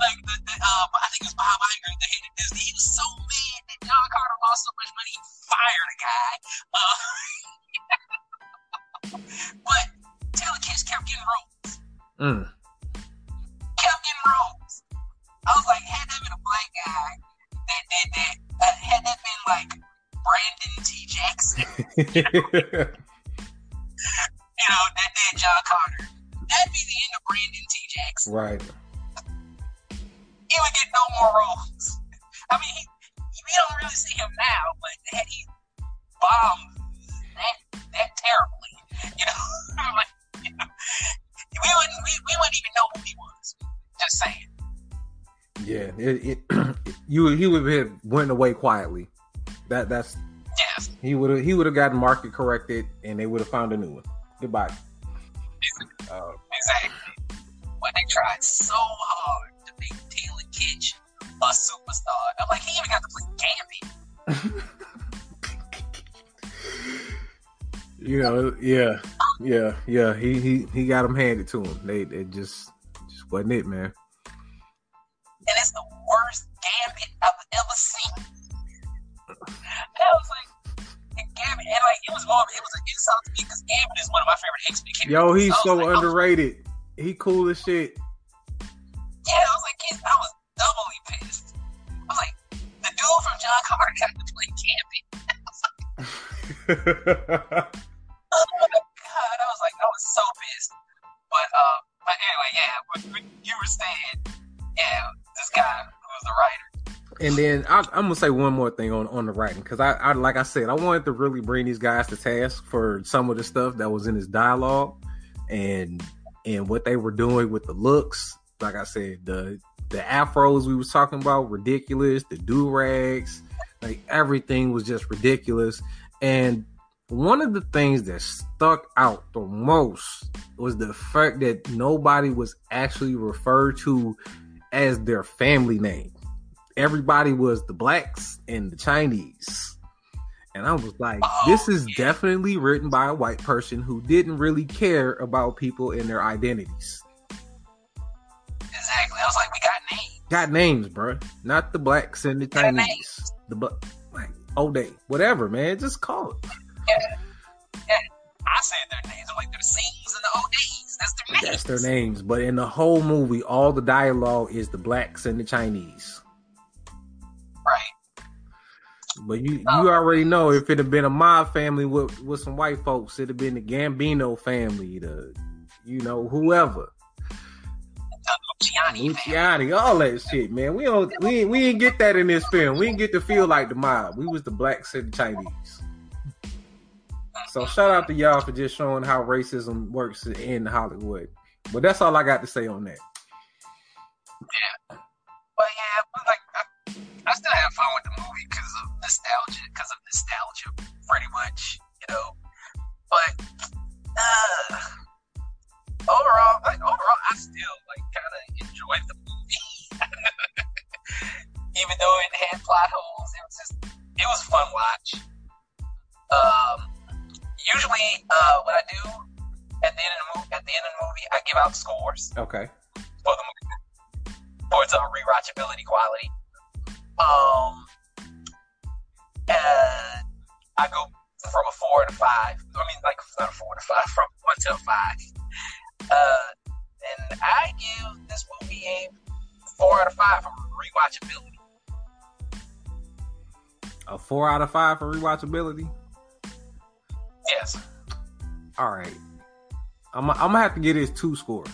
like the, the uh, I think it was Bob Iger, the head of Disney. He was so mad that John Carter lost so much money, he fired a guy. Uh, [laughs] but Taylor Kitsch kept getting roles. Mm. Kept getting roles. I was like, had that been a black guy, that that uh, had that been like Brandon T. Jackson, [laughs] you know, that did John Carter, that'd be the end of Brandon T. Jackson. right. he would get no more roles. I mean, he, we don't really see him now, but had he bombed that that terribly, you know, [laughs] like, you [laughs] know, we wouldn't we, we wouldn't even know who he was. Just saying. Yeah. It, it [clears throat] you he would have went away quietly. That that's Yes, he would have he would have gotten market corrected and they would have found a new one. Goodbye. Uh, exactly. But they tried so hard to make Taylor Kitsch a superstar. I'm like, he even got to play Gambit. [laughs] you know, yeah, yeah, yeah. He he he got them handed to him. They it just just wasn't it, man. And it's the worst gambit I've ever seen. And I was like, Gambit, and like it was more, it was an insult to me because Gambit is one of my favorite X Men characters. Yo, he's was so like, I was- underrated. He cool as shit. yeah, I was like, kids, I was doubly pissed. I was like, the dude from John Carter got to play Gambit. [laughs] [laughs] Oh my god, I was like, I was so pissed. But uh, but anyway, yeah, but, but you were saying, yeah, this guy who was the writer. And then I, I'm gonna say one more thing on on the writing because I, I like I said I wanted to really bring these guys to task for some of the stuff that was in his dialogue and and what they were doing with the looks. Like I said, the the afros we was talking about ridiculous. The do rags, like everything was just ridiculous. And one of the things that stuck out the most was the fact that nobody was actually referred to as their family name everybody was the blacks and the Chinese. And I was like, Oh, this is yeah. definitely written by a white person who didn't really care about people and their identities. Exactly. I was like, we got names. Got names, bruh. Not the blacks and the Got Chinese. names. The bu- like old day. Whatever, man. Just call it. I said their names. I'm like, they're the Sings and the O'Days. That's their names. That's their names. But in the whole movie, all the dialogue is the blacks and the Chinese. Right. But you Oh. you already know if it had been a mob family with with some white folks, it'd have been the Gambino family, the you know whoever, The Luciani. Luciani, all that shit, man. We don't we we didn't get that in this film. We didn't get to feel like the mob. We was the blacks and the Chinese. So shout out to y'all for just showing how racism works in Hollywood. But that's all I got to say on that. But yeah, but like, I, I still had fun with the movie because of nostalgia because of nostalgia, pretty much, you know. But uh, overall, like overall, I still like kind of enjoyed the movie, [laughs] even though it had plot holes. It was just it was fun watch. Um, usually, uh, what I do at the end of the movie, at the end of the movie, I give out scores Okay. for the movie for its uh, rewatchability quality. Um, and I go from a four to five. I mean, like not a four to five, [laughs] from one to a five. Uh, and I give this movie a four out of five for rewatchability. A four out of five for rewatchability. All right. I'm I'm gonna have to get his two scores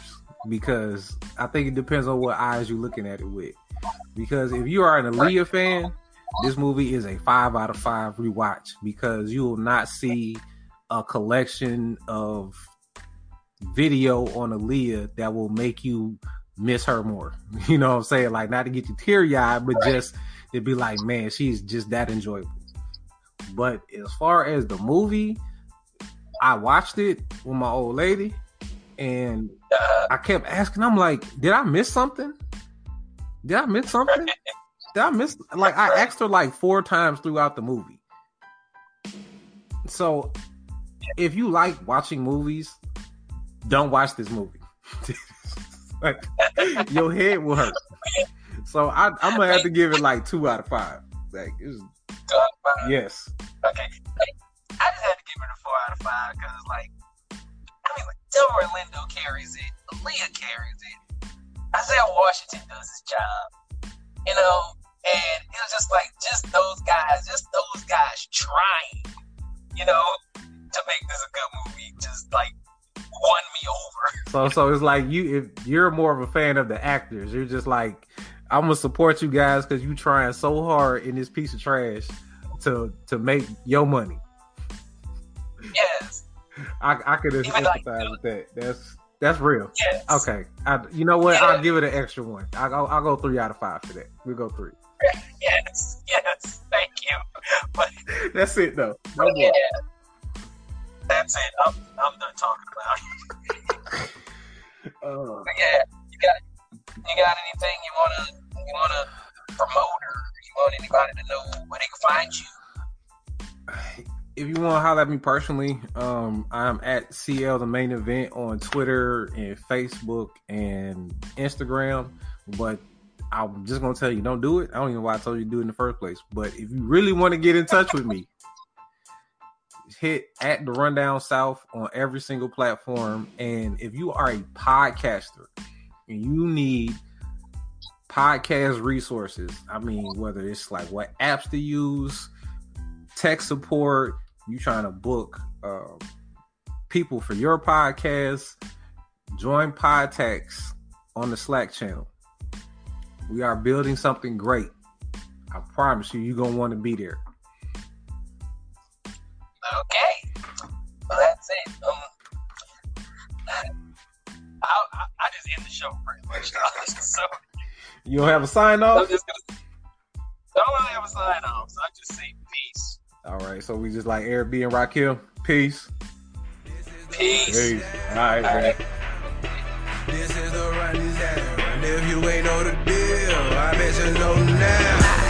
because I think it depends on what eyes you're looking at it with. Because if you are an Aaliyah fan, this movie is a five out of five rewatch because you will not see a collection of video on Aaliyah that will make you miss her more. [laughs] You know what I'm saying? Like not to get you teary eyed, but just to be like, man, she's just that enjoyable. But as far as the movie, I watched it with my old lady, and Uh, I kept asking. I'm like, did I miss something? Did I miss something? Did I miss? Like, I asked her like four times throughout the movie. So, if you like watching movies, don't watch this movie. [laughs] like, your head will hurt. So I, I'm gonna have to give it like two out of five. Like, it's, uh, yes, Okay. I just had to it a four out of five because, like, I mean, like, Delroy Lindo carries it, Aaliyah carries it, Isaiah Washington does his job, you know, and it was just like, just those guys, just those guys trying, you know, to make this a good movie, just like won me over. [laughs] So so it's like you if you're more of a fan of the actors, you're just like I'm gonna support you guys because you trying so hard in this piece of trash to to make your money. Yes, I I could Even like- empathize with that. That's that's real. yes. Okay, I, you know what? Yeah. I'll give it an extra one. I'll go I'll go three out of five for that. We'll go three. Yes, yes. Thank you. But [laughs] That's it though. No yeah, more. that's it. I'm, I'm done talking about it. [laughs] Uh, yeah, you got you got anything you wanna you wanna promote or you want anybody to know where they can find you? [sighs] [laughs] if you want to holler at me personally, um, I'm at CL the main event on Twitter and Facebook and Instagram. But I'm just gonna tell you, don't do it. I don't even know why I told you to do it in the first place. But if you really want to get in touch with me, hit at the Rundown South on every single platform. And if you are a podcaster and you need podcast resources, I mean, whether it's like what apps to use, tech support, you trying to book um, people for your podcast, join Podtex on the Slack channel. We are building something great. I promise you, you're gonna want to be there. Okay, well that's it. Um, I, I, I just end the show pretty much. [laughs] so You don't have a sign I'm off. just gonna. I don't really have a sign off, so I just say. All right, so we just like Eric B and Rakim. Peace. Peace. Peace. All right, All man. right. This is the rundown. And if you ain't know the deal, I bet you know now.